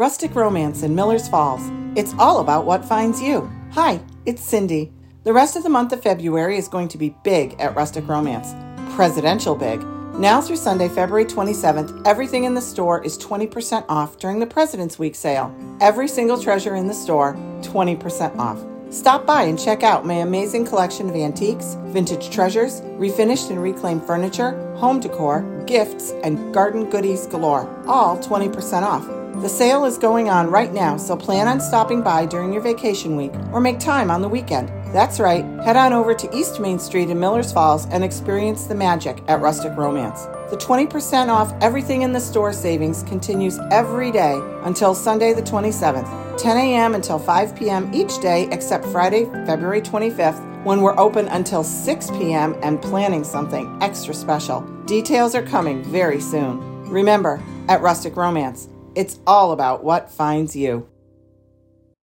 Rustic Romance in Millers Falls. It's all about what finds you. Hi, it's Cindy. The rest of the month of February is going to be big at Rustic Romance. Presidential big. Now through Sunday, February 27th, everything in the store is 20% off during the President's Week sale. Every single treasure in the store, 20% off. Stop by and check out my amazing collection of antiques, vintage treasures, refinished and reclaimed furniture, home decor, gifts, and garden goodies galore, all 20% off. The sale is going on right now, so plan on stopping by during your vacation week or make time on the weekend. That's right, head on over to East Main Street in Millers Falls and experience the magic at Rustic Romance. The 20% off everything in the store savings continues every day until Sunday the 27th, 10 a.m. until 5 p.m. each day except Friday, February 25th, when we're open until 6 p.m. and planning something extra special. Details are coming very soon. Remember, at Rustic Romance, it's all about what finds you.